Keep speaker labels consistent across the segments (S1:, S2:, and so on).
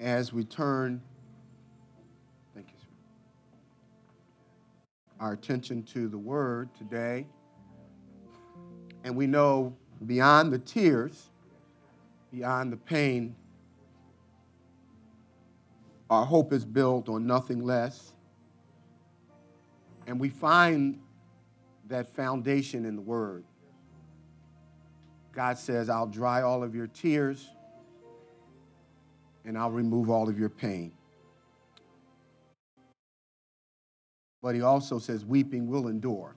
S1: as we turn thank you sir, our attention to the word today. And we know beyond the tears beyond the pain our hope is built on nothing less. And we find that foundation in the word. God says i'll dry all of your tears and I'll remove all of your pain. But he also says, weeping will endure,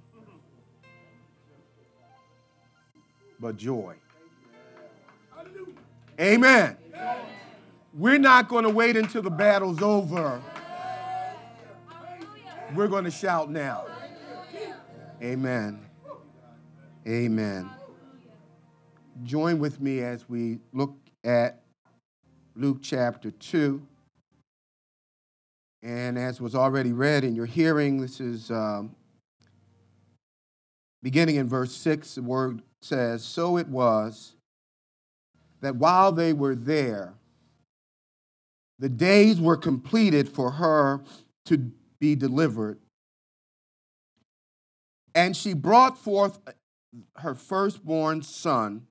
S1: but joy. Amen. We're not going to wait until the battle's over. We're going to shout now. Amen. Amen. Join with me as we look at Luke chapter 2. And as was already read in your hearing, this is um, beginning in verse 6. The word says, So it was that while they were there, the days were completed for her to be delivered. And she brought forth her firstborn son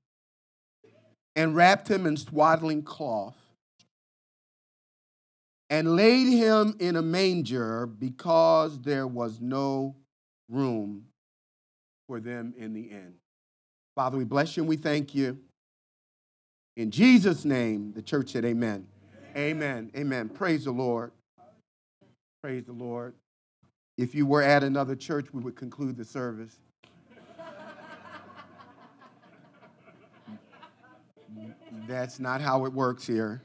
S1: and wrapped him in swaddling cloth and laid him in a manger because there was no room for them in the inn. Father, we bless you and we thank you. In Jesus' name, the church said, Amen. Amen. Amen. amen. Praise the Lord. Praise the Lord. If you were at another church, we would conclude the service. That's not how it works here.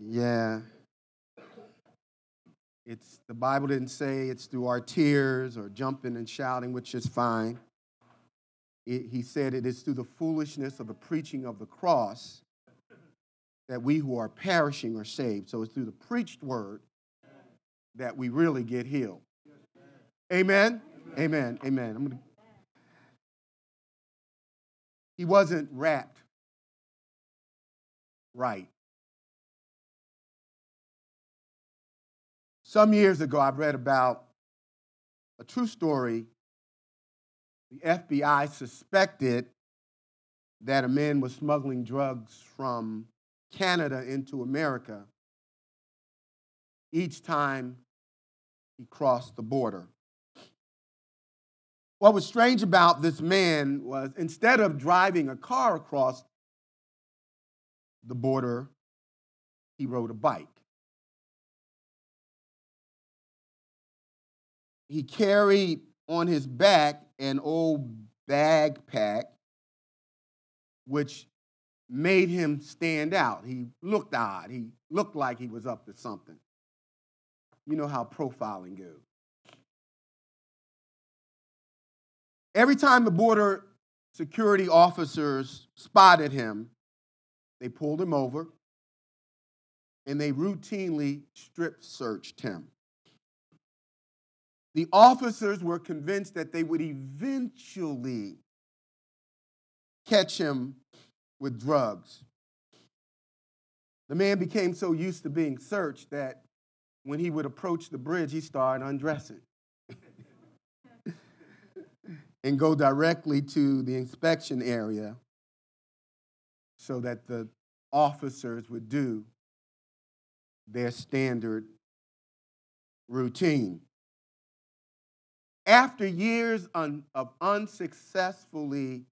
S1: Yeah. It's the Bible didn't say it's through our tears or jumping and shouting, which is fine. It, he said it is through the foolishness of the preaching of the cross that we who are perishing are saved. So it's through the preached word that we really get healed. Amen. Amen. Amen. Gonna... He wasn't wrapped right. Some years ago, I read about a true story. The FBI suspected that a man was smuggling drugs from Canada into America each time he crossed the border. What was strange about this man was instead of driving a car across the border, he rode a bike. He carried on his back an old backpack, which made him stand out. He looked odd. He looked like he was up to something. You know how profiling goes. Every time the border security officers spotted him, they pulled him over and they routinely strip searched him. The officers were convinced that they would eventually catch him with drugs. The man became so used to being searched that when he would approach the bridge, he started undressing and go directly to the inspection area so that the officers would do their standard routine. After years of unsuccessfully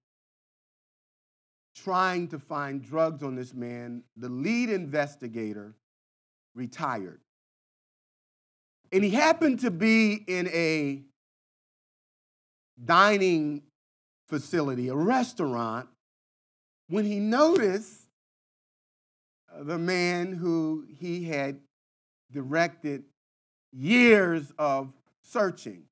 S1: trying to find drugs on this man, the lead investigator retired. And he happened to be in a dining facility, a restaurant, when he noticed uh, the man who he had directed years of searching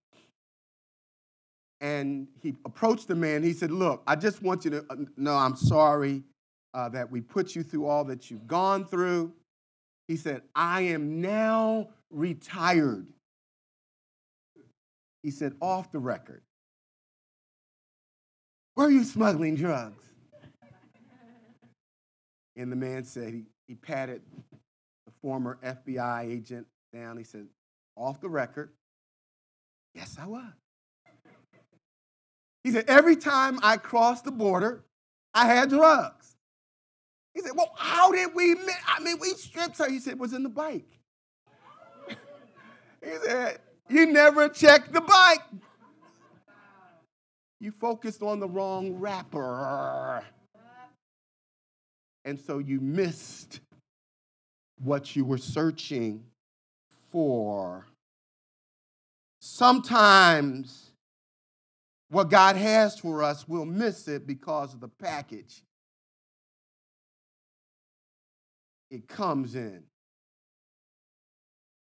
S1: and he approached the man. He said, Look, I just want you to uh, know I'm sorry uh, that we put you through all that you've gone through. He said, I am now retired. He said, Off the record. Where are you smuggling drugs? And the man said, he, he patted the former FBI agent down. He said, off the record, yes, I was. He said, every time I crossed the border, I had drugs. He said, well, how did we, Miss? I mean, we stripped her. He said, was in the bike. he said, you never checked the bike. You focused on the wrong wrapper. And so you missed what you were searching for. Sometimes what God has for us, we'll miss it because of the package it comes in.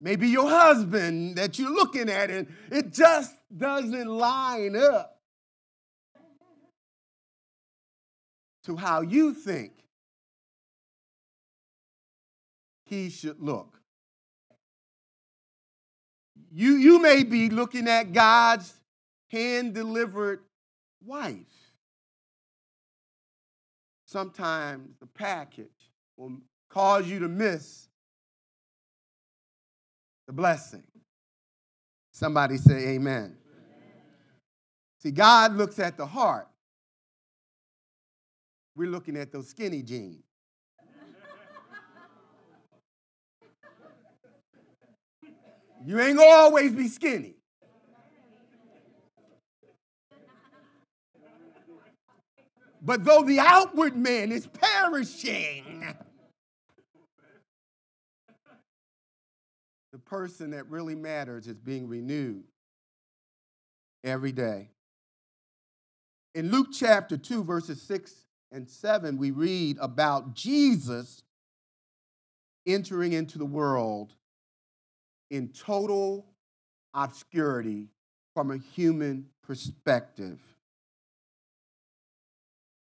S1: Maybe your husband that you're looking at and it just doesn't line up to how you think he should look. You, you may be looking at God's hand delivered wife. Sometimes the package will cause you to miss the blessing. Somebody say, Amen. See, God looks at the heart. We're looking at those skinny jeans. You ain't gonna always be skinny. But though the outward man is perishing, the person that really matters is being renewed every day. In Luke chapter 2, verses 6 and 7, we read about Jesus entering into the world in total obscurity from a human perspective.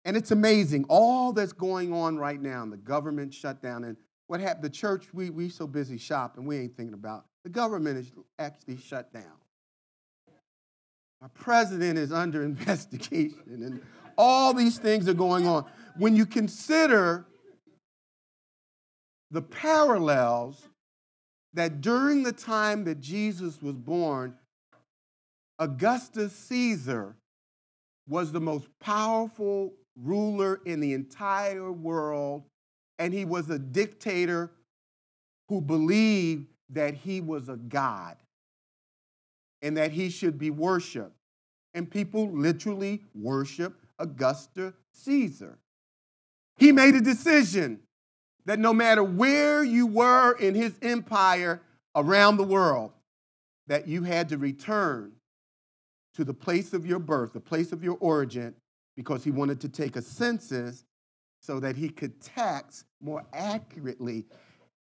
S1: And it's amazing, all that's going on right now, the government shutdown, and what happened, the church, we, we so busy shopping, we ain't thinking about. The government is actually shut down. Our president is under investigation, and all these things are going on. When you consider the parallels that during the time that Jesus was born, Augustus Caesar was the most powerful ruler in the entire world, and he was a dictator who believed that he was a god and that he should be worshiped. And people literally worship Augustus Caesar. He made a decision that no matter where you were in his empire around the world, that you had to return to the place of your birth, the place of your origin, because he wanted to take a census so that he could tax more accurately.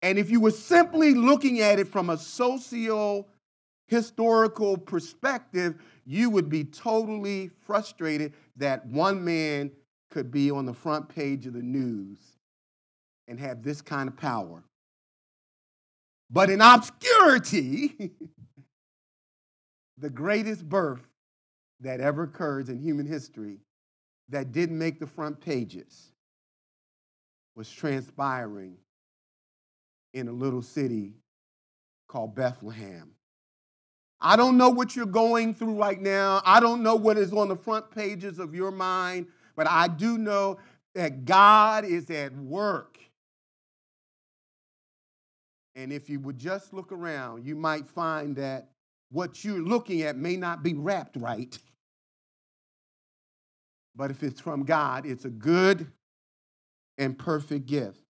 S1: And if you were simply looking at it from a socio historical perspective, you would be totally frustrated that one man could be on the front page of the news and have this kind of power. But in obscurity, the greatest birth that ever occurs in human history that didn't make the front pages was transpiring in a little city called Bethlehem. I don't know what you're going through right now. I don't know what is on the front pages of your mind, but I do know that God is at work. And if you would just look around, you might find that what you're looking at may not be wrapped right. But if it's from God, it's a good and perfect gift.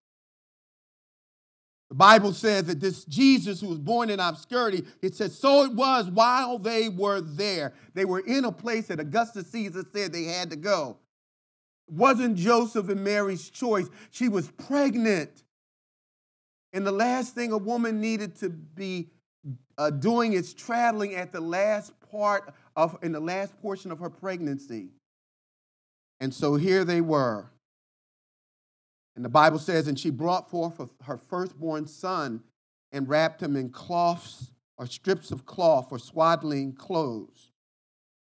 S1: The Bible says that this Jesus who was born in obscurity, it says, so it was while they were there. They were in a place that Augustus Caesar said they had to go. It wasn't Joseph and Mary's choice. She was pregnant. And the last thing a woman needed to be uh, doing is traveling at the last part of, in the last portion of her pregnancy. And so here they were. And the Bible says, and she brought forth her firstborn son and wrapped him in cloths or strips of cloth or swaddling clothes.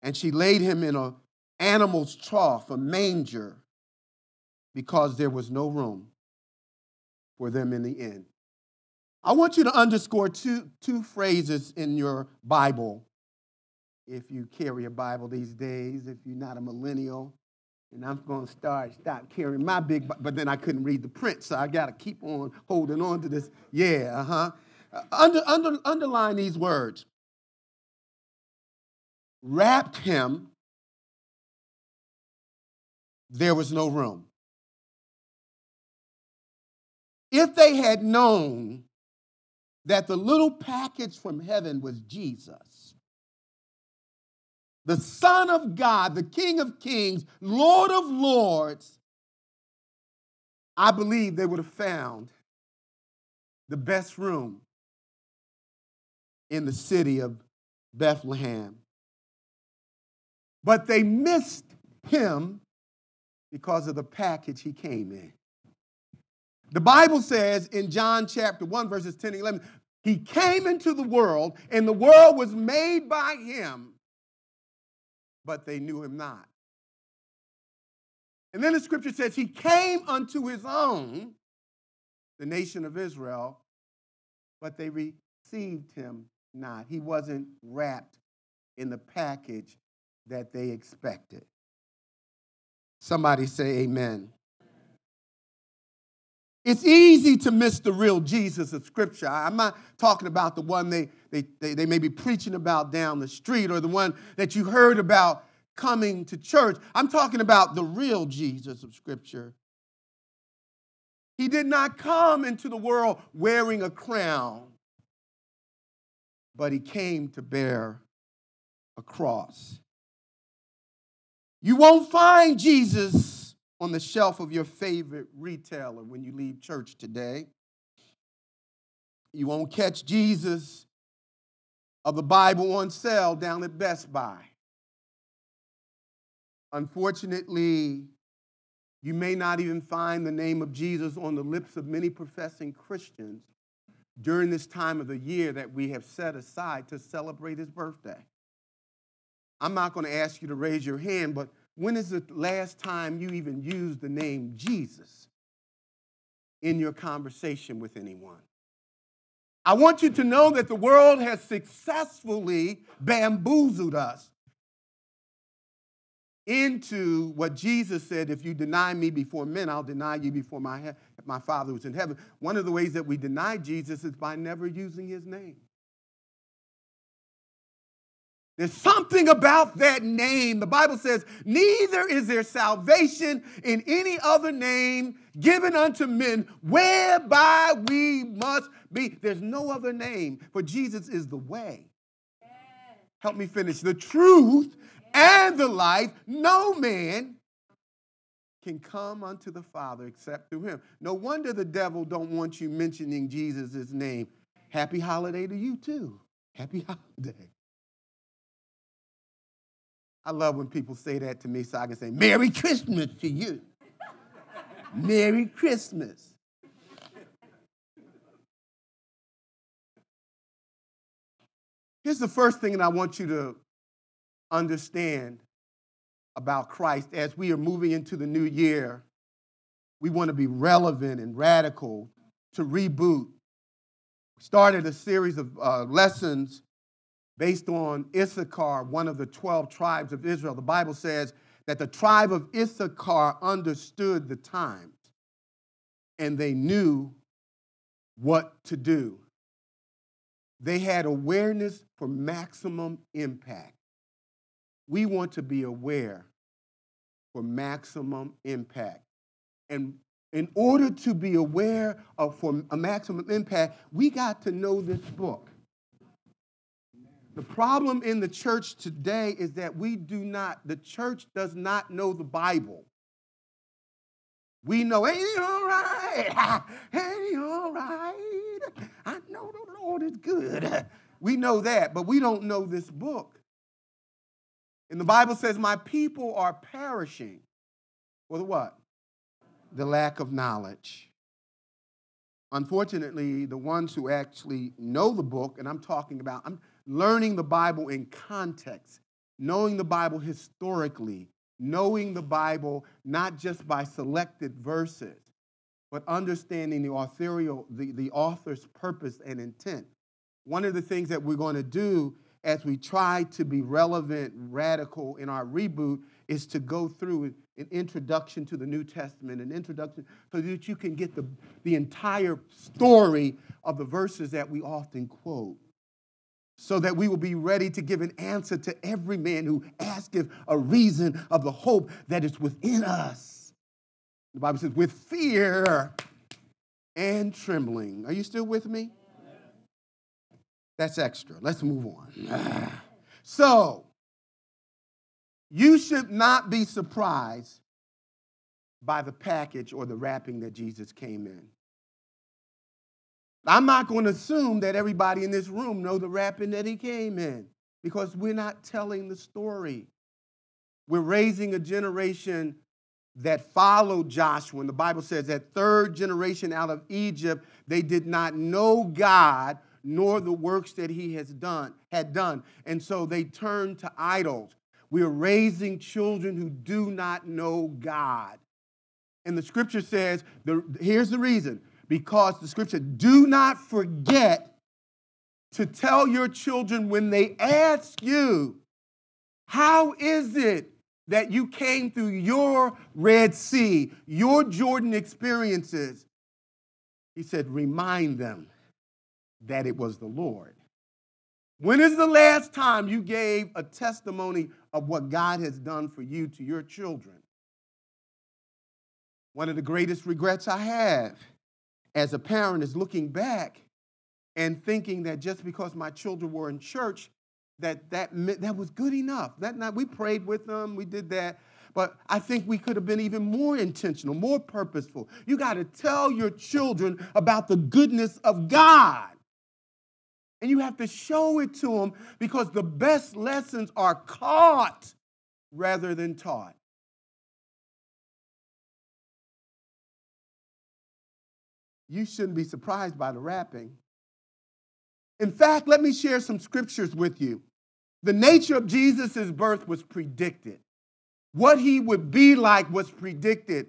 S1: And she laid him in an animal's trough, a manger, because there was no room for them in the inn. I want you to underscore two, two phrases in your Bible. If you carry a Bible these days, if you're not a millennial, and I'm going to start stop carrying my big, but then I couldn't read the print, so I got to keep on holding on to this. Yeah, uh-huh. uh, under, under, underline these words. Wrapped him. There was no room. If they had known that the little package from heaven was Jesus, the Son of God, the King of Kings, Lord of Lords, I believe they would have found the best room in the city of Bethlehem. But they missed him because of the package he came in. The Bible says in John chapter 1, verses 10 and 11, he came into the world, and the world was made by him, but they knew him not. And then the scripture says, He came unto his own, the nation of Israel, but they received him not. He wasn't wrapped in the package that they expected. Somebody say, Amen. It's easy to miss the real Jesus of Scripture. I'm not talking about the one they, they, they, they, may be preaching about down the street or the one that you heard about coming to church. I'm talking about the real Jesus of Scripture. He did not come into the world wearing a crown, but he came to bear a cross. You won't find Jesus on the shelf of your favorite retailer when you leave church today. You won't catch Jesus of the Bible on sale down at Best Buy. Unfortunately, you may not even find the name of Jesus on the lips of many professing Christians during this time of the year that we have set aside to celebrate his birthday. I'm not going to ask you to raise your hand, but when is the last time you even used the name Jesus in your conversation with anyone? I want you to know that the world has successfully bamboozled us into what Jesus said if you deny me before men, I'll deny you before my, my Father who's in heaven. One of the ways that we deny Jesus is by never using his name. There's something about that name. The Bible says, Neither is there salvation in any other name given unto men whereby we must be. There's no other name, for Jesus is the way. Help me finish. The truth and the life. No man can come unto the Father except through him. No wonder the devil don't want you mentioning Jesus' name. Happy holiday to you too. Happy holiday. I love when people say that to me so I can say, Merry Christmas to you. Merry Christmas. Here's the first thing that I want you to understand about Christ as we are moving into the new year. We want to be relevant and radical to reboot. We started a series of uh, lessons based on Issachar, one of the 12 tribes of Israel. The Bible says that the tribe of Issachar understood the times and they knew what to do. They had awareness for maximum impact. We want to be aware for maximum impact. And in order to be aware of for a maximum impact, we got to know this book. The problem in the church today is that we do not, the church does not know the Bible. We know, ain't it all right? Ain't it all right? I know the Lord is good. We know that, but we don't know this book. And the Bible says, My people are perishing for the what? The lack of knowledge. Unfortunately, the ones who actually know the book, and I'm talking about, I'm learning the Bible in context, knowing the Bible historically, knowing the Bible not just by selected verses, but understanding the authorial, the, the author's purpose and intent. One of the things that we're going to do as we try to be relevant, radical in our reboot is to go through an introduction to the New Testament, an introduction so that you can get the, the entire story of the verses that we often quote. So that we will be ready to give an answer to every man who asketh a reason of the hope that is within us. The Bible says, with fear and trembling. Are you still with me? That's extra. Let's move on. So, you should not be surprised by the package or the wrapping that Jesus came in. I'm not going to assume that everybody in this room know the wrapping that he came in because we're not telling the story. We're raising a generation that followed Joshua. And the Bible says that third generation out of Egypt, they did not know God nor the works that he has done had done. And so they turned to idols. We are raising children who do not know God. And the scripture says, the, here's the reason because the scripture, do not forget to tell your children when they ask you, How is it that you came through your Red Sea, your Jordan experiences? He said, Remind them that it was the Lord. When is the last time you gave a testimony of what God has done for you to your children? One of the greatest regrets I have as a parent is looking back and thinking that just because my children were in church, that that, that was good enough. That not, we prayed with them, we did that. But I think we could have been even more intentional, more purposeful. You got to tell your children about the goodness of God. And you have to show it to them because the best lessons are caught rather than taught. You shouldn't be surprised by the wrapping. In fact, let me share some scriptures with you. The nature of Jesus' birth was predicted. What he would be like was predicted.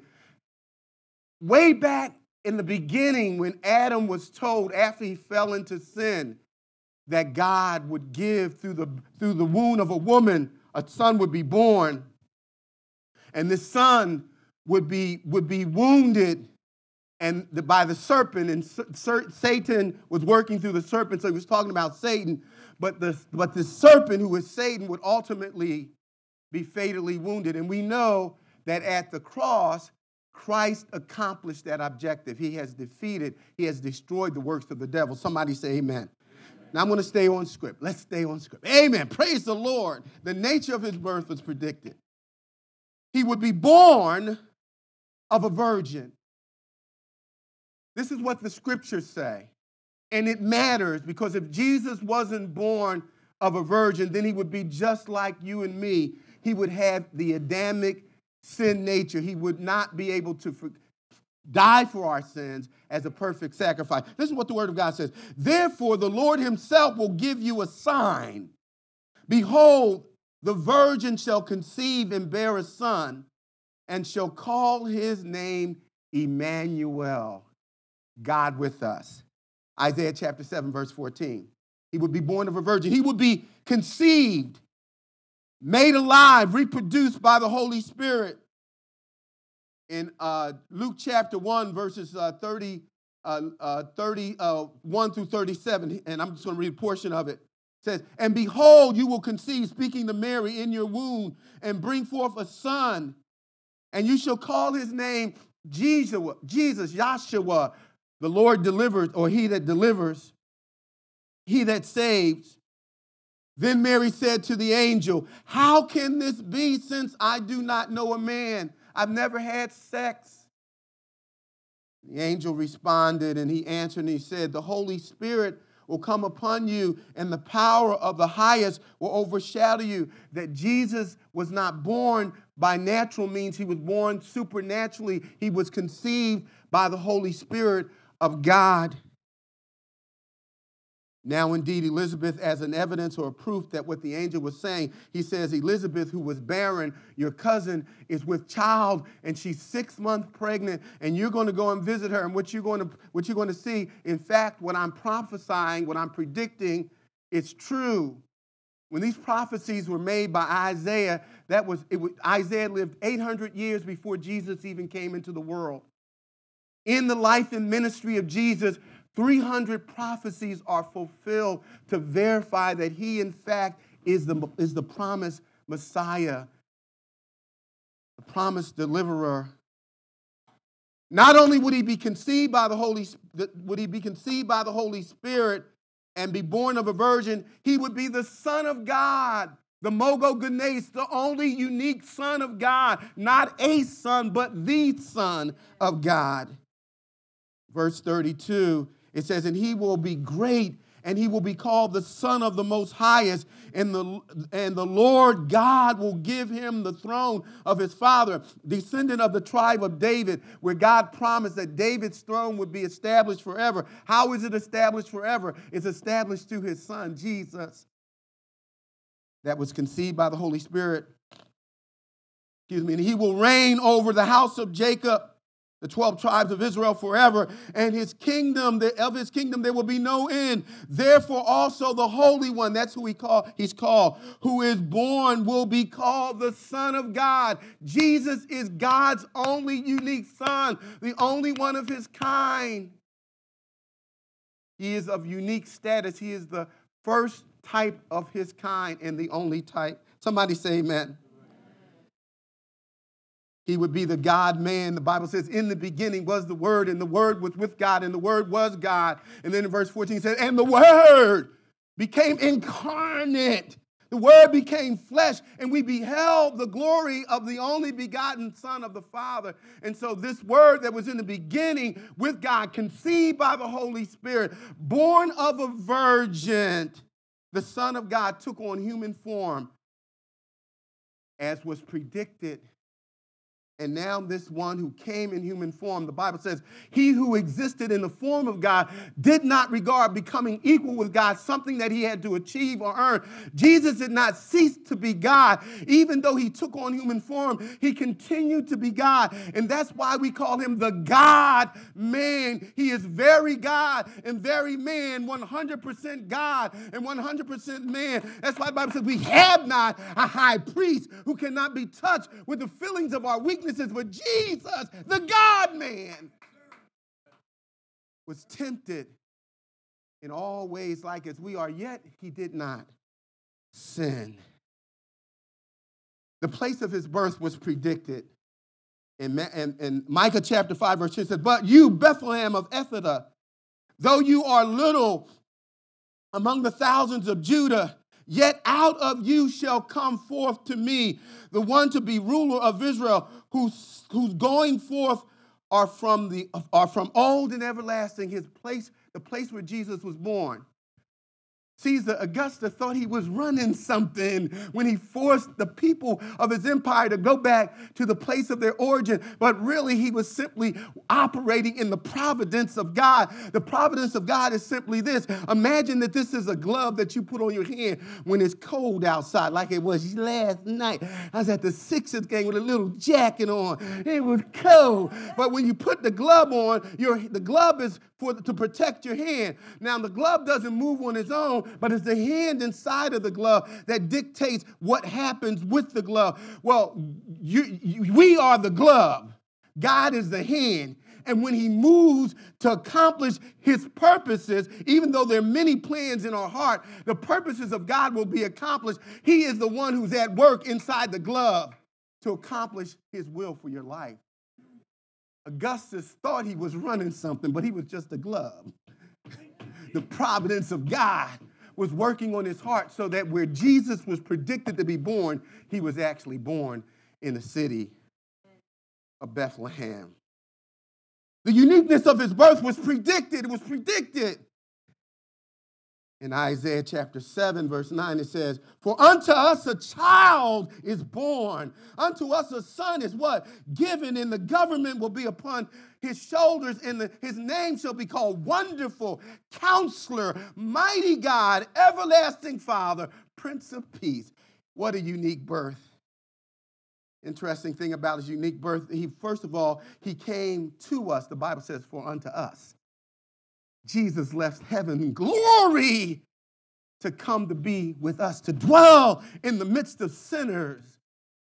S1: Way back in the beginning, when Adam was told after he fell into sin, that God would give through the, through the womb of a woman, a son would be born. And this son would be, would be wounded and the, by the serpent, and Satan was working through the serpent, so he was talking about Satan. But the, but the serpent, who was Satan, would ultimately be fatally wounded. And we know that at the cross, Christ accomplished that objective. He has defeated, he has destroyed the works of the devil. Somebody say, Amen. Now I'm going to stay on script. Let's stay on script. Amen. Praise the Lord. The nature of his birth was predicted. He would be born of a virgin. This is what the scriptures say. And it matters because if Jesus wasn't born of a virgin, then he would be just like you and me. He would have the Adamic sin nature. He would not be able to die for our sins as a perfect sacrifice. This is what the Word of God says. Therefore, the Lord Himself will give you a sign. Behold, the virgin shall conceive and bear a son, and shall call his name Emmanuel, God with us. Isaiah chapter 7, verse 14. He would be born of a virgin. He would be conceived, made alive, reproduced by the Holy Spirit in uh, Luke chapter 1, verses uh, 30, uh, uh 31 uh, through 37, and I'm just going to read a portion of it. it. says, And behold, you will conceive, speaking to Mary, in your womb, and bring forth a son, and you shall call his name Jesus, Jesus, Yahshua, the Lord delivers, or he that delivers, he that saves. Then Mary said to the angel, How can this be since I do not know a man? I've never had sex. The angel responded and he answered and he said, The Holy Spirit will come upon you, and the power of the highest will overshadow you. That Jesus was not born by natural means, he was born supernaturally. He was conceived by the Holy Spirit of God. Now, indeed, Elizabeth, as an evidence or a proof that what the angel was saying, he says, Elizabeth, who was barren, your cousin, is with child, and she's six months pregnant, and you're going to go and visit her. And what you're going to, what you're going to see, in fact, what I'm prophesying, what I'm predicting, it's true. When these prophecies were made by Isaiah, that was, it was Isaiah lived 800 years before Jesus even came into the world. In the life and ministry of Jesus, 300 prophecies are fulfilled to verify that he, in fact, is the, is the promised Messiah, the promised deliverer. Not only would he be conceived by the Holy would he be conceived by the Holy Spirit and be born of a virgin, he would be the Son of God, the Monogenes, the only unique Son of God, not a son, but the Son of God. Verse 32 it says, And he will be great, and he will be called the Son of the Most Highest, and the, and the Lord God will give him the throne of his father, descendant of the tribe of David, where God promised that David's throne would be established forever. How is it established forever? It's established through his son, Jesus, that was conceived by the Holy Spirit. Excuse me, and he will reign over the house of Jacob the 12 tribes of Israel forever, and his kingdom, the, of his kingdom, there will be no end. Therefore, also the Holy One, that's who he call, he's called, who is born will be called the Son of God. Jesus is God's only unique Son, the only one of his kind. He is of unique status. He is the first type of his kind and the only type. Somebody say amen. He would be the God man. The Bible says, In the beginning was the Word, and the Word was with God, and the Word was God. And then in verse 14 it says, And the Word became incarnate. The Word became flesh, and we beheld the glory of the only begotten Son of the Father. And so, this Word that was in the beginning with God, conceived by the Holy Spirit, born of a virgin, the Son of God took on human form, as was predicted and now, this one who came in human form, the Bible says, he who existed in the form of God did not regard becoming equal with God something that he had to achieve or earn. Jesus did not cease to be God. Even though he took on human form, he continued to be God. And that's why we call him the God man. He is very God and very man, 100% God and 100% man. That's why the Bible says, we have not a high priest who cannot be touched with the feelings of our weakness weaknesses, but Jesus, the God man, was tempted in all ways like as we are, yet he did not sin. The place of his birth was predicted. In, in, in Micah chapter 5, verse 10 says, But you, Bethlehem of Ephrathah, though you are little among the thousands of Judah, Yet out of you shall come forth to me the one to be ruler of Israel, whose, whose going forth are from, the, are from old and everlasting, his place, the place where Jesus was born. Caesar Augustus thought he was running something when he forced the people of his empire to go back to the place of their origin, but really he was simply operating in the providence of God. The providence of God is simply this imagine that this is a glove that you put on your hand when it's cold outside, like it was last night. I was at the Sixers game with a little jacket on. It was cold, but when you put the glove on, your, the glove is for, to protect your hand. Now, the glove doesn't move on its own but it's the hand inside of the glove that dictates what happens with the glove. Well, you, you, we are the glove, God is the hand. And when he moves to accomplish his purposes, even though there are many plans in our heart, the purposes of God will be accomplished. He is the one who's at work inside the glove to accomplish his will for your life. Augustus thought he was running something, but he was just a glove. the providence of God was working on his heart so that where Jesus was predicted to be born, he was actually born in the city of Bethlehem. The uniqueness of his birth was predicted. It was predicted. In Isaiah chapter 7, verse 9, it says, For unto us a child is born, unto us a son is what? Given, and the government will be upon his shoulders, and the, his name shall be called Wonderful, Counselor, Mighty God, Everlasting Father, Prince of Peace. What a unique birth. Interesting thing about his unique birth, he first of all, he came to us, the Bible says, for unto us. Jesus left heaven glory to come to be with us, to dwell in the midst of sinners.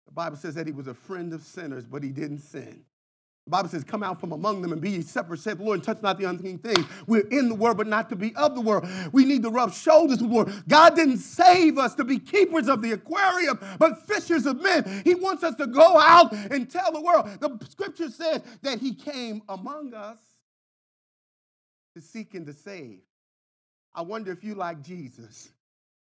S1: The Bible says that he was a friend of sinners, but he didn't sin. The Bible says, Come out from among them and be ye separate, said the Lord, and touch not the unclean thing. We're in the world, but not to be of the world. We need to rub shoulders with the world. God didn't save us to be keepers of the aquarium, but fishers of men. He wants us to go out and tell the world. The scripture says that He came among us to seek and to save. I wonder if you like Jesus.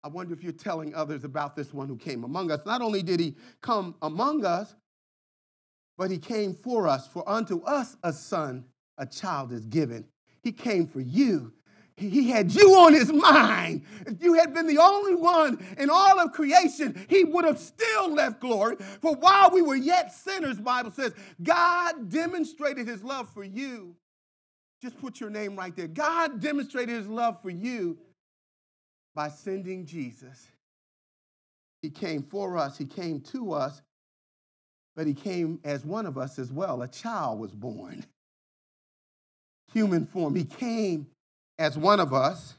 S1: I wonder if you're telling others about this one who came among us. Not only did he come among us, but he came for us. For unto us a son, a child is given. He came for you. He had you on his mind. If you had been the only one in all of creation, he would have still left glory. For while we were yet sinners, Bible says, God demonstrated his love for you just put your name right there. God demonstrated his love for you by sending Jesus. He came for us, he came to us, but he came as one of us as well. A child was born, human form. He came as one of us.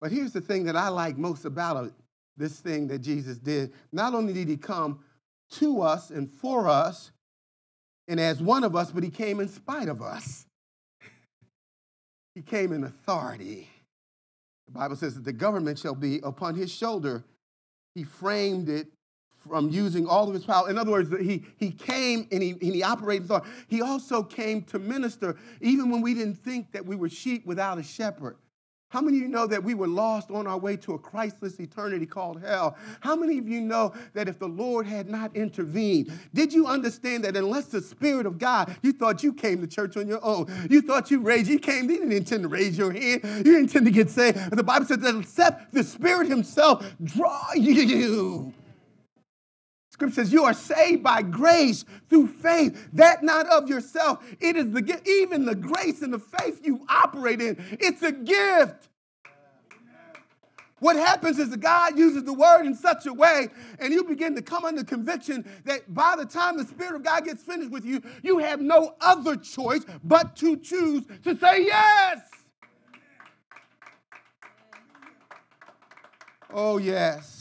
S1: But here's the thing that I like most about this thing that Jesus did. Not only did he come to us and for us and as one of us, but he came in spite of us. He came in authority. The Bible says that the government shall be upon his shoulder. He framed it from using all of his power. In other words, he, he came and he, and he operated thought. He also came to minister, even when we didn't think that we were sheep without a shepherd. How many of you know that we were lost on our way to a Christless eternity called hell? How many of you know that if the Lord had not intervened, did you understand that unless the Spirit of God, you thought you came to church on your own? You thought you raised, you came, you didn't intend to raise your hand, you didn't intend to get saved. The Bible says that except the Spirit Himself draw you. Scripture says, You are saved by grace through faith, that not of yourself. It is the gift, even the grace and the faith you operate in, it's a gift. What happens is that God uses the word in such a way, and you begin to come under conviction that by the time the Spirit of God gets finished with you, you have no other choice but to choose to say yes. Oh, yes.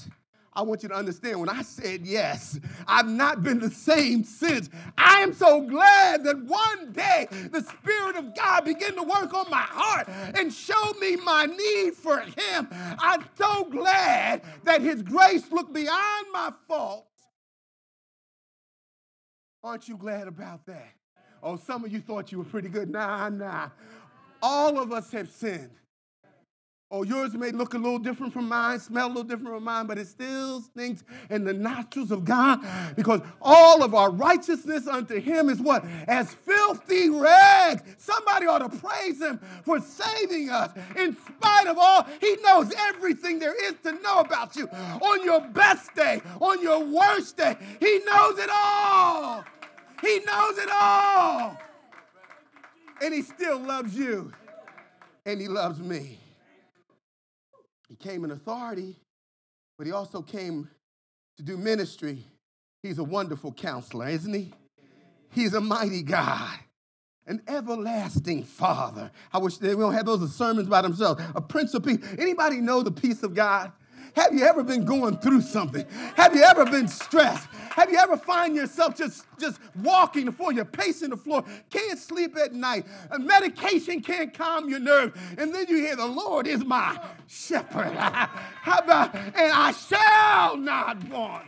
S1: I want you to understand when I said yes, I've not been the same since. I am so glad that one day the Spirit of God began to work on my heart and show me my need for Him. I'm so glad that His grace looked beyond my faults. Aren't you glad about that? Oh, some of you thought you were pretty good. Nah, nah. All of us have sinned. Oh, yours may look a little different from mine, smell a little different from mine, but it still stinks in the nostrils of God because all of our righteousness unto Him is what? As filthy rags. Somebody ought to praise Him for saving us. In spite of all, He knows everything there is to know about you. On your best day, on your worst day, He knows it all. He knows it all. And He still loves you, and He loves me. He came in authority, but he also came to do ministry. He's a wonderful counselor, isn't he? He's a mighty God, an everlasting Father. I wish they don't have those sermons by themselves. A Prince of Peace. Anybody know the peace of God? Have you ever been going through something? Have you ever been stressed? Have you ever find yourself just, just walking the floor, you're pacing the floor, can't sleep at night, medication can't calm your nerves, and then you hear the Lord is my shepherd. How about, and I shall not want.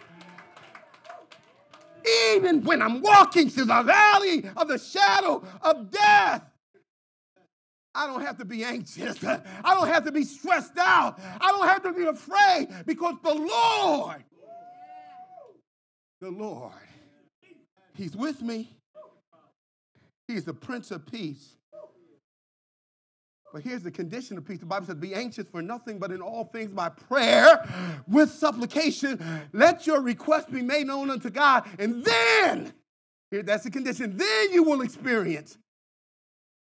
S1: Even when I'm walking through the valley of the shadow of death, I don't have to be anxious. I don't have to be stressed out. I don't have to be afraid because the Lord, the Lord, He's with me. He's the Prince of Peace. But here's the condition of peace. The Bible says, Be anxious for nothing, but in all things by prayer with supplication. Let your request be made known unto God. And then, here, that's the condition, then you will experience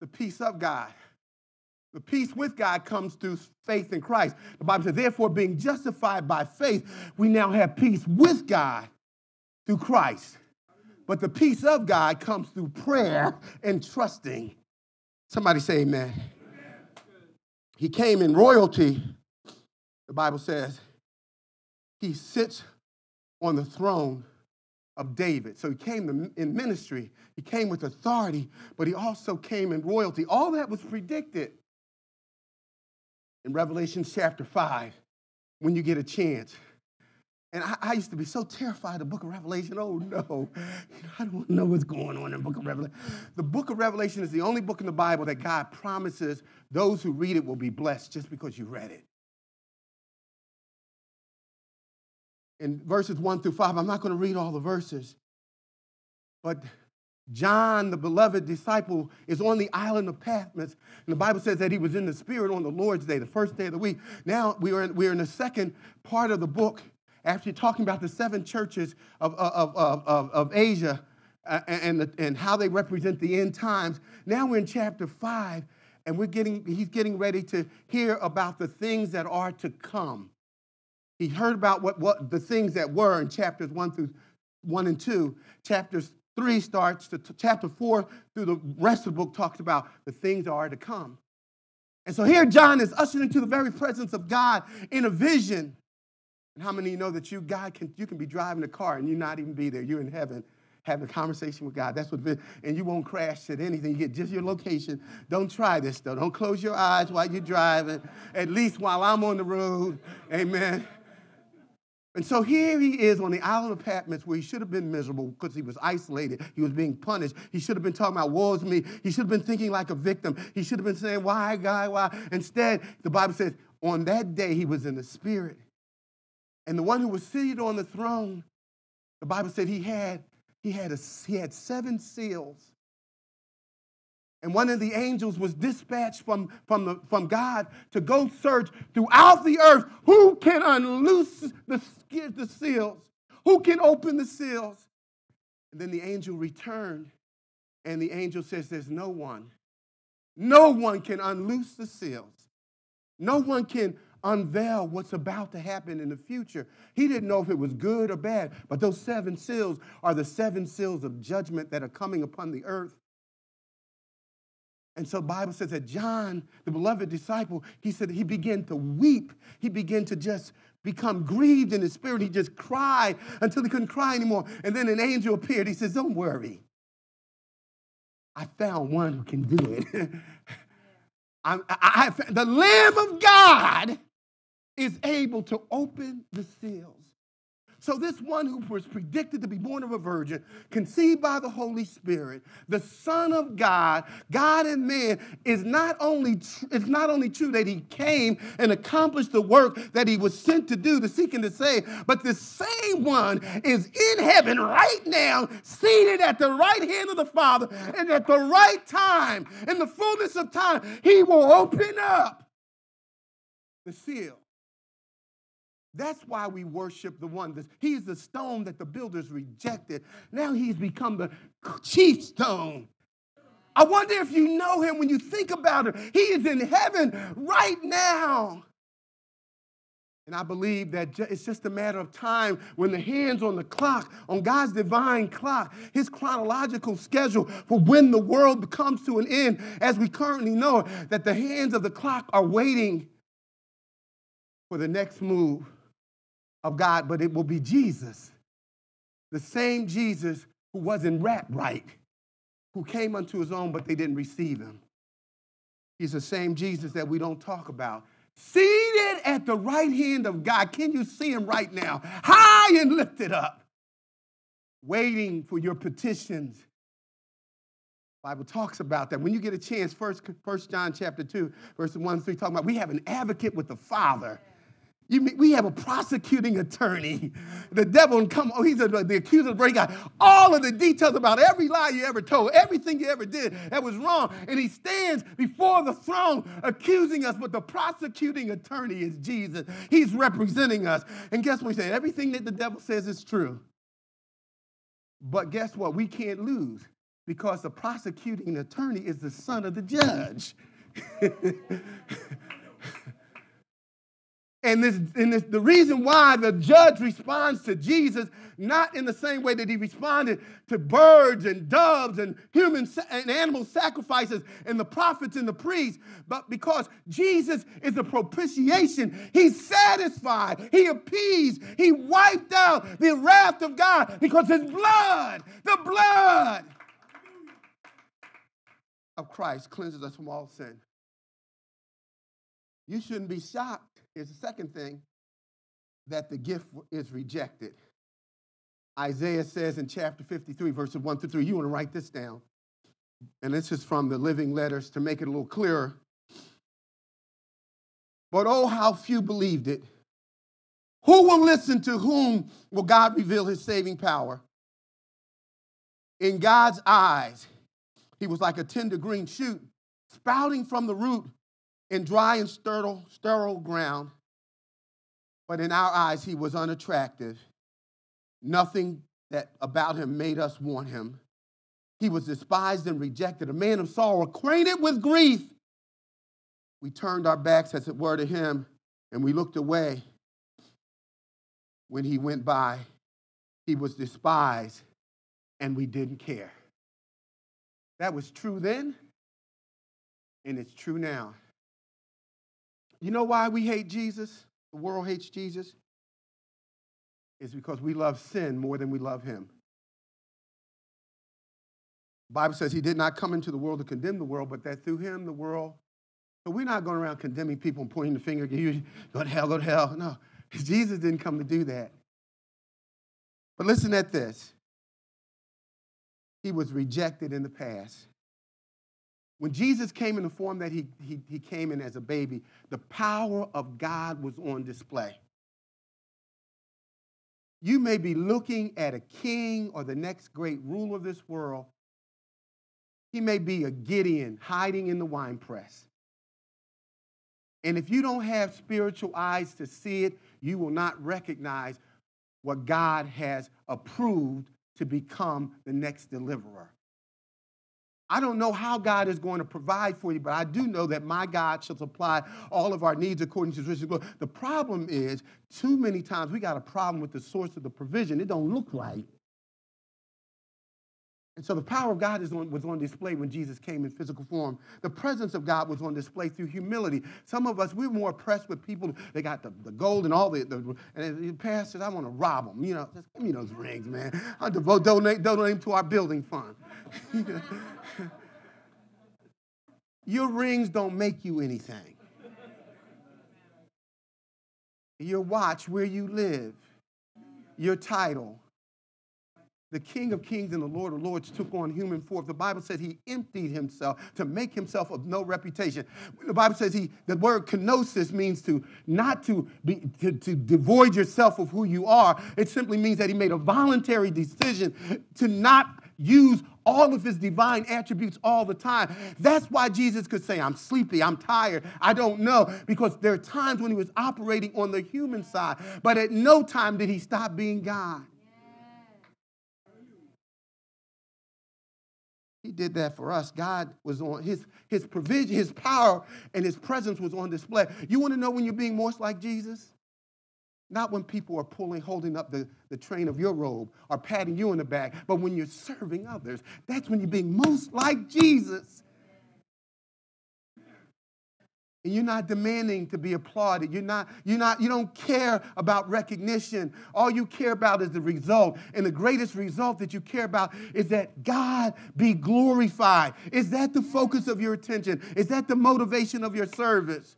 S1: the peace of God. The peace with God comes through faith in Christ. The Bible says, Therefore, being justified by faith, we now have peace with God through Christ. But the peace of God comes through prayer and trusting. Somebody say, Amen. He came in royalty. The Bible says he sits on the throne of David. So he came in ministry, he came with authority, but he also came in royalty. All that was predicted in Revelation chapter 5 when you get a chance. And I, I, used to be so terrified of the book of Revelation. Oh no, I don't know what's going on in the book of Revelation. The book of Revelation is the only book in the Bible that God promises those who read it will be blessed just because you read it. In verses one through five, I'm not going to read all the verses, but John, the beloved disciple, is on the island of Patmos. And the Bible says that he was in the Spirit on the Lord's day, the first day of the week. Now we are in, we are in the second part of the book after talking about the seven churches of, of, of, of, of Asia uh, and, the, and how they represent the end times, now we're in chapter 5, and we're getting, he's getting ready to hear about the things that are to come. He heard about what, what the things that were in chapters 1 through 1 and 2. Chapters 3 starts to chapter 4 through the rest of the book talks about the things that are to come. And so here John is ushered into the very presence of God in a vision. And how many of you know that you, God, can, you can be driving a car and you not even be there? You're in heaven having a conversation with God. That's what, and you won't crash at anything. You get just your location. Don't try this though. Don't close your eyes while you're driving, at least while I'm on the road. Amen. And so here he is on the island of Patmos where he should have been miserable because he was isolated. He was being punished. He should have been talking about woe is me. He should have been thinking like a victim. He should have been saying, why, God, why? Instead, the Bible says, on that day he was in the spirit. And the one who was seated on the throne, the Bible said he had, he had, a, he had seven seals. And one of the angels was dispatched from, from, the, from God to go search throughout the earth who can unloose the, the seals, who can open the seals. And then the angel returned, and the angel says, There's no one. No one can unloose the seals. No one can unveil what's about to happen in the future. He didn't know if it was good or bad, but those seven seals are the seven seals of judgment that are coming upon the earth. And so the Bible says that John, the beloved disciple, he said he began to weep. He began to just become grieved in his spirit. He just cried until he couldn't cry anymore. And then an angel appeared. He says, Don't worry. I found one who can do it. I, I, I, the Lamb of God is able to open the seals. So, this one who was predicted to be born of a virgin, conceived by the Holy Spirit, the Son of God, God and man, is not only tr- it's not only true that he came and accomplished the work that he was sent to do, to seek and to save, but the same one is in heaven right now, seated at the right hand of the Father, and at the right time, in the fullness of time, he will open up the seal that's why we worship the one. He's the stone that the builders rejected. Now he's become the chief stone. I wonder if you know him when you think about it. He is in heaven right now. And I believe that it's just a matter of time when the hands on the clock, on God's divine clock, his chronological schedule for when the world comes to an end, as we currently know, that the hands of the clock are waiting for the next move of God, but it will be Jesus. The same Jesus who wasn't wrapped right, who came unto his own, but they didn't receive him. He's the same Jesus that we don't talk about. Seated at the right hand of God. Can you see him right now? High and lifted up, waiting for your petitions. Bible talks about that. When you get a chance, first, first John chapter 2, verse 1 3, talking about we have an advocate with the Father You mean, we have a prosecuting attorney. The devil and come, oh, he's a, the accuser of the guy. All of the details about every lie you ever told, everything you ever did that was wrong. And he stands before the throne accusing us, but the prosecuting attorney is Jesus. He's representing us. And guess what he said? Everything that the devil says is true. But guess what? We can't lose because the prosecuting attorney is the son of the judge. And, this, and this, the reason why the judge responds to Jesus, not in the same way that he responded to birds and doves and human and animal sacrifices and the prophets and the priests, but because Jesus is a propitiation. He's satisfied, he appeased, he wiped out the wrath of God because his blood, the blood of Christ cleanses us from all sin. You shouldn't be shocked Here's the second thing that the gift is rejected. Isaiah says in chapter 53, verses 1 through 3, you want to write this down. And this is from the living letters to make it a little clearer. But oh, how few believed it. Who will listen to whom will God reveal his saving power? In God's eyes, he was like a tender green shoot sprouting from the root in dry and sterile, sterile ground, but in our eyes he was unattractive. Nothing that about him made us want him. He was despised and rejected, a man of sorrow, acquainted with grief. We turned our backs, as it were, to him, and we looked away when he went by. He was despised, and we didn't care. That was true then, and it's true now. You know why we hate Jesus? The world hates Jesus? Is because we love sin more than we love him. The Bible says he did not come into the world to condemn the world, but that through him the world. So we're not going around condemning people and pointing the finger, you go to hell, go to hell. No, Jesus didn't come to do that. But listen at this. He was rejected in the past. When Jesus came in the form that he, he, he came in as a baby, the power of God was on display. You may be looking at a king or the next great ruler of this world. He may be a Gideon hiding in the winepress. And if you don't have spiritual eyes to see it, you will not recognize what God has approved to become the next deliverer. I don't know how God is going to provide for you, but I do know that my God shall supply all of our needs according to his riches glory. The problem is, too many times we got a problem with the source of the provision. It don't look right. And so the power of God on, was on display when Jesus came in physical form. The presence of God was on display through humility. Some of us, we're more impressed with people. They got the, the gold and all the, the and the pastor I want to rob them. You know, just give me those rings, man. I'll devote, donate, donate them to our building fund. Your rings don't make you anything. Your watch, where you live, your title. The King of Kings and the Lord of Lords took on human form. The Bible says he emptied himself to make himself of no reputation. The Bible says he, the word kenosis means to not to be to, to devoid yourself of who you are. It simply means that he made a voluntary decision to not use all of his divine attributes all the time. That's why Jesus could say, I'm sleepy, I'm tired, I don't know, because there are times when he was operating on the human side, but at no time did he stop being God. He did that for us. God was on his, his provision, his power, and his presence was on display. You want to know when you're being most like Jesus? Not when people are pulling, holding up the, the train of your robe or patting you in the back, but when you're serving others. That's when you're being most like Jesus. And you're not demanding to be applauded. You're not, you're not, you don't care about recognition. All you care about is the result. And the greatest result that you care about is that God be glorified. Is that the focus of your attention? Is that the motivation of your service?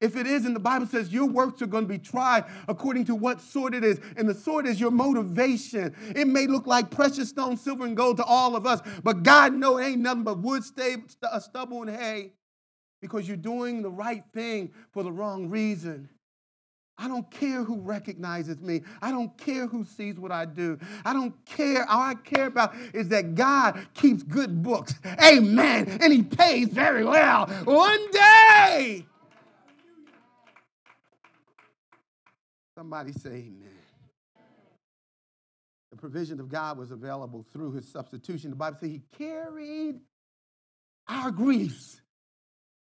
S1: If it isn't, the Bible says your works are going to be tried according to what sort it is. And the sort is your motivation. It may look like precious stone, silver, and gold to all of us, but God knows it ain't nothing but wood, stubble, and hay because you're doing the right thing for the wrong reason. I don't care who recognizes me. I don't care who sees what I do. I don't care. All I care about is that God keeps good books. Amen. And He pays very well. One day. Somebody say amen. The provision of God was available through his substitution. The Bible says he carried our griefs.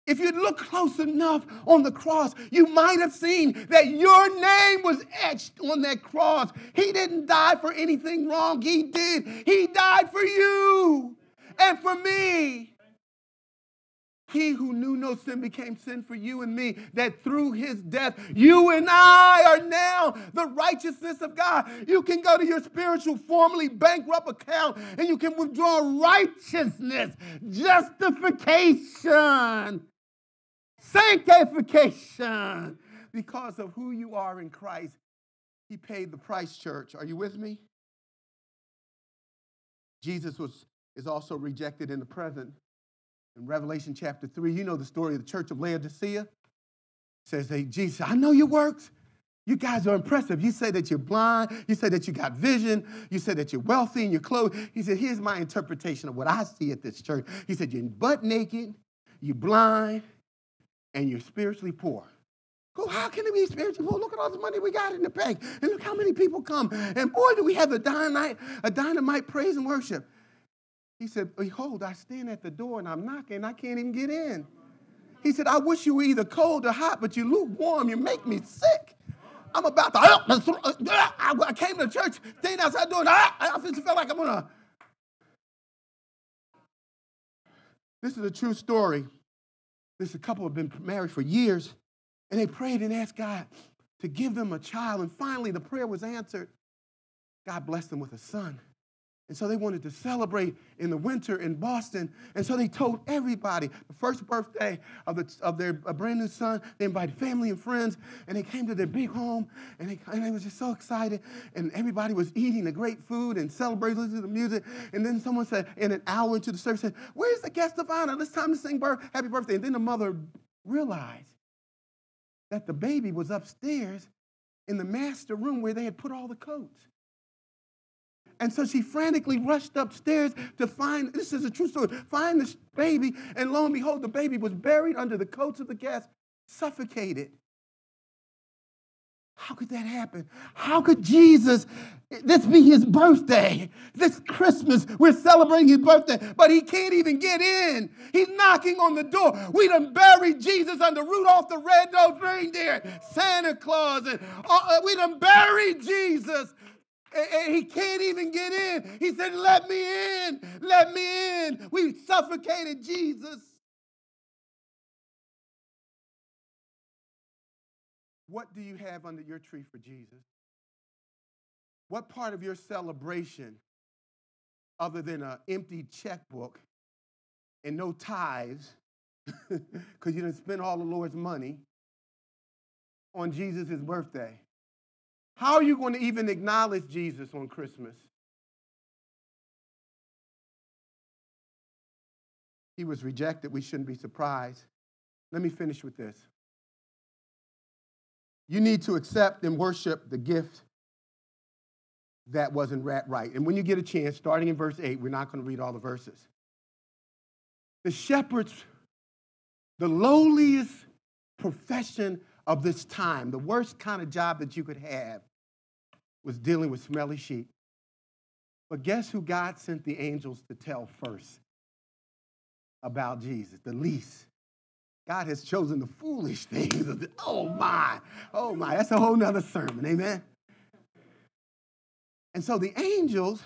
S1: If you look close enough on the cross, you might have seen that your name was etched on that cross. He didn't die for anything wrong. He did. He died for you and for me. He who knew no sin became sin for you and me, that through his death, you and I are now the righteousness of God. You can go to your spiritual, formerly bankrupt account and you can withdraw righteousness, justification, sanctification. Because of who you are in Christ, he paid the price, church. Are you with me? Jesus was, is also rejected in the present in Revelation chapter 3, you know the story of the church of Laodicea. It says, Hey, Jesus, I know your works. You guys are impressive. You say that you're blind. You say that you got vision. You say that you're wealthy and you're clothed. He said, Here's my interpretation of what I see at this church. He said, You're butt naked, you're blind, and you're spiritually poor. Go, how can it be spiritually poor? Look at all the money we got in the bank. And look how many people come. And boy, do we have a dynamite, a dynamite praise and worship. He said, Behold, I stand at the door and I'm knocking, I can't even get in. He said, I wish you were either cold or hot, but you're lukewarm. You make me sick. I'm about to, I came to church, staying outside door, I just felt like I'm gonna. This is a true story. This couple have been married for years, and they prayed and asked God to give them a child. And finally, the prayer was answered. God blessed them with a son. And so they wanted to celebrate in the winter in Boston. And so they told everybody the first birthday of, the, of their uh, brand new son. They invited family and friends, and they came to their big home, and they, and they were just so excited. And everybody was eating the great food and celebrating, listening to the music. And then someone said, in an hour into the service, said, Where's the guest of honor? It's time to sing birth, happy birthday. And then the mother realized that the baby was upstairs in the master room where they had put all the coats. And so she frantically rushed upstairs to find, this is a true story, find this baby. And lo and behold, the baby was buried under the coats of the guests, suffocated. How could that happen? How could Jesus, this be his birthday? This Christmas, we're celebrating his birthday, but he can't even get in. He's knocking on the door. We done buried Jesus under Rudolph the Red-Nosed Reindeer, Santa Claus, and uh, we done buried Jesus and he can't even get in. He said, Let me in, let me in. We suffocated Jesus. What do you have under your tree for Jesus? What part of your celebration, other than an empty checkbook and no tithes, because you didn't spend all the Lord's money on Jesus' birthday? How are you going to even acknowledge Jesus on Christmas? He was rejected. We shouldn't be surprised. Let me finish with this. You need to accept and worship the gift that wasn't right. And when you get a chance, starting in verse 8, we're not going to read all the verses. The shepherds, the lowliest profession of this time, the worst kind of job that you could have, was dealing with smelly sheep. But guess who God sent the angels to tell first about Jesus? The least. God has chosen the foolish things. Oh my, oh my, that's a whole nother sermon, amen? And so the angels,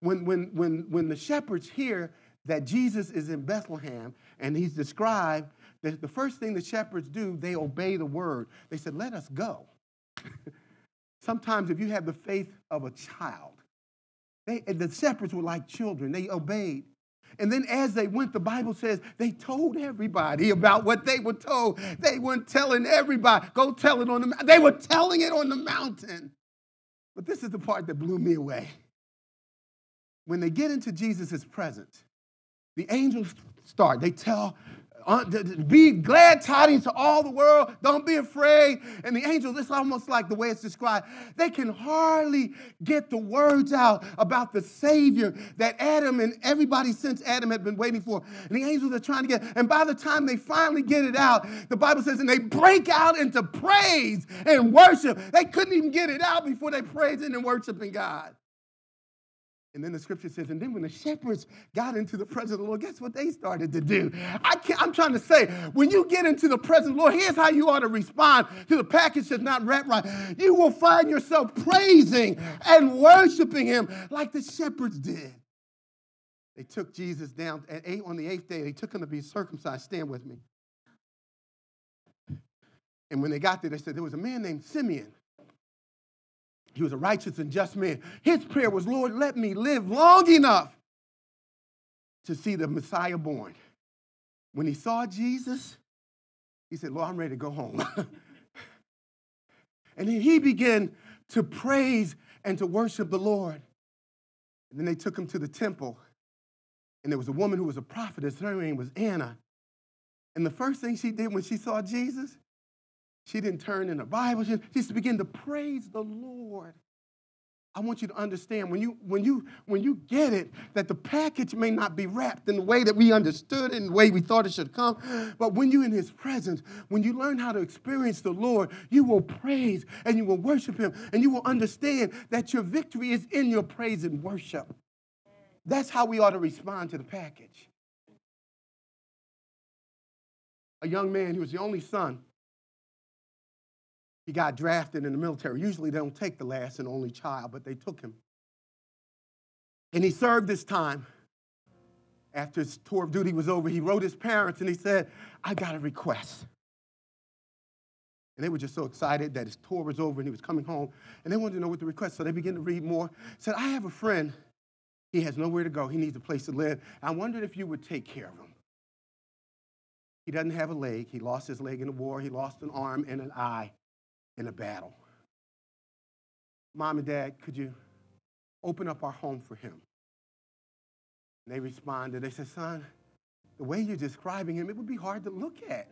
S1: when, when, when, when the shepherds hear that Jesus is in Bethlehem and he's described, the, the first thing the shepherds do, they obey the word. They said, Let us go. Sometimes, if you have the faith of a child, they, the shepherds were like children, they obeyed. And then as they went, the Bible says they told everybody about what they were told. They weren't telling everybody, go tell it on the mountain. They were telling it on the mountain. But this is the part that blew me away. When they get into Jesus' presence, the angels start. They tell Uh, be glad tidings to all the world. Don't be afraid. And the angels, it's almost like the way it's described. They can hardly get the words out about the Savior that Adam and everybody since Adam had been waiting for. And the angels are trying to get, and by the time they finally get it out, the Bible says, and they break out into praise and worship. They couldn't even get it out before they praising and worshiping God. And then the scripture says, and then when the shepherds got into the presence of the Lord, guess what they started to do? I I'm trying to say, when you get into the presence of the Lord, here's how you ought to respond to the package that's not wrapped right. You will find yourself praising and worshiping him like the shepherds did. They took Jesus down at eight on the eighth day, they took him to be circumcised. Stand with me. And when they got there, they said there was a man named Simeon he was a righteous and just man. His prayer was, Lord, let me live long enough to see the Messiah born. When he saw Jesus, he said, Lord, I'm ready to go home. and then he began to praise and to worship the Lord. And then they took him to the temple. And there was a woman who was a prophetess. Her name was Anna. And the first thing she did when she saw Jesus, she didn't turn in the Bible. She just began to praise the Lord. I want you to understand when you when you when you get it that the package may not be wrapped in the way that we understood it and the way we thought it should come, but when you're in His presence, when you learn how to experience the Lord, you will praise and you will worship Him, and you will understand that your victory is in your praise and worship. That's how we ought to respond to the package. A young man who was the only son he got drafted in the military. Usually they don't take the last and only child, but they took him. And he served his time. After his tour of duty was over, he wrote his parents and he said, I got a request. And they were just so excited that his tour was over and he was coming home. And they wanted to know what the request. So they began to read more. Said, I have a friend. He has nowhere to go. He needs a place to live. I wondered if you would take care of him. He doesn't have a leg. He lost his leg in the war. He lost an arm and an eye in a battle. Mom and Dad, could you open up our home for him? And they responded. They said, Son, the way you're describing him, it would be hard to look at.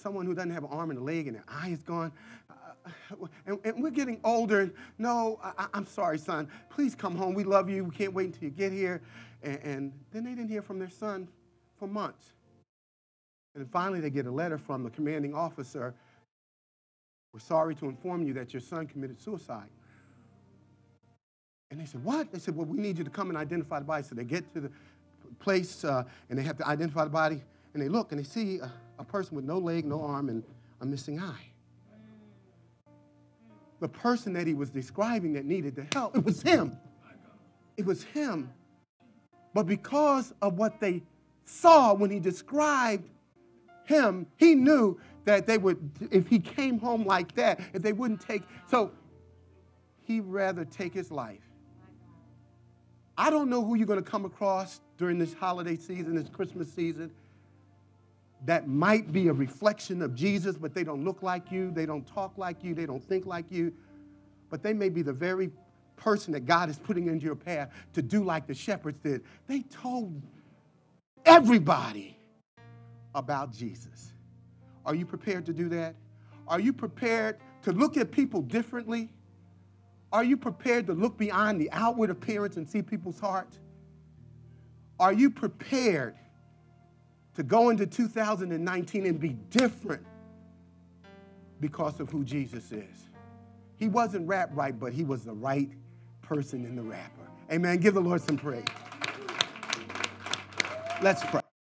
S1: Someone who doesn't have an arm and a leg and their eye is gone. Uh, and, and, we're getting older. No, I, am sorry, son. Please come home. We love you. We can't wait until you get here. And, and then they didn't hear from their son for months. And finally, they get a letter from the commanding officer we're sorry to inform you that your son committed suicide. And they said, What? They said, Well, we need you to come and identify the body. So they get to the place uh, and they have to identify the body. And they look and they see a, a person with no leg, no arm, and a missing eye. The person that he was describing that needed the help, it was him. It was him. But because of what they saw when he described him, he knew that they would, if he came home like that, if they wouldn't take, so he'd rather take his life. I don't know who you're going to come across during this holiday season, this Christmas season, that might be a reflection of Jesus, but they don't look like you, they don't talk like you, they don't think like you, but they may be the very person that God is putting into your path to do like the shepherds did. They told everybody about Jesus. Are you prepared to do that? Are you prepared to look at people differently? Are you prepared to look beyond the outward appearance and see people's heart? Are you prepared to go into 2019 and be different because of who Jesus is? He wasn't wrapped right, but he was the right person in the wrapper. Amen. Give the Lord some praise. Let's pray.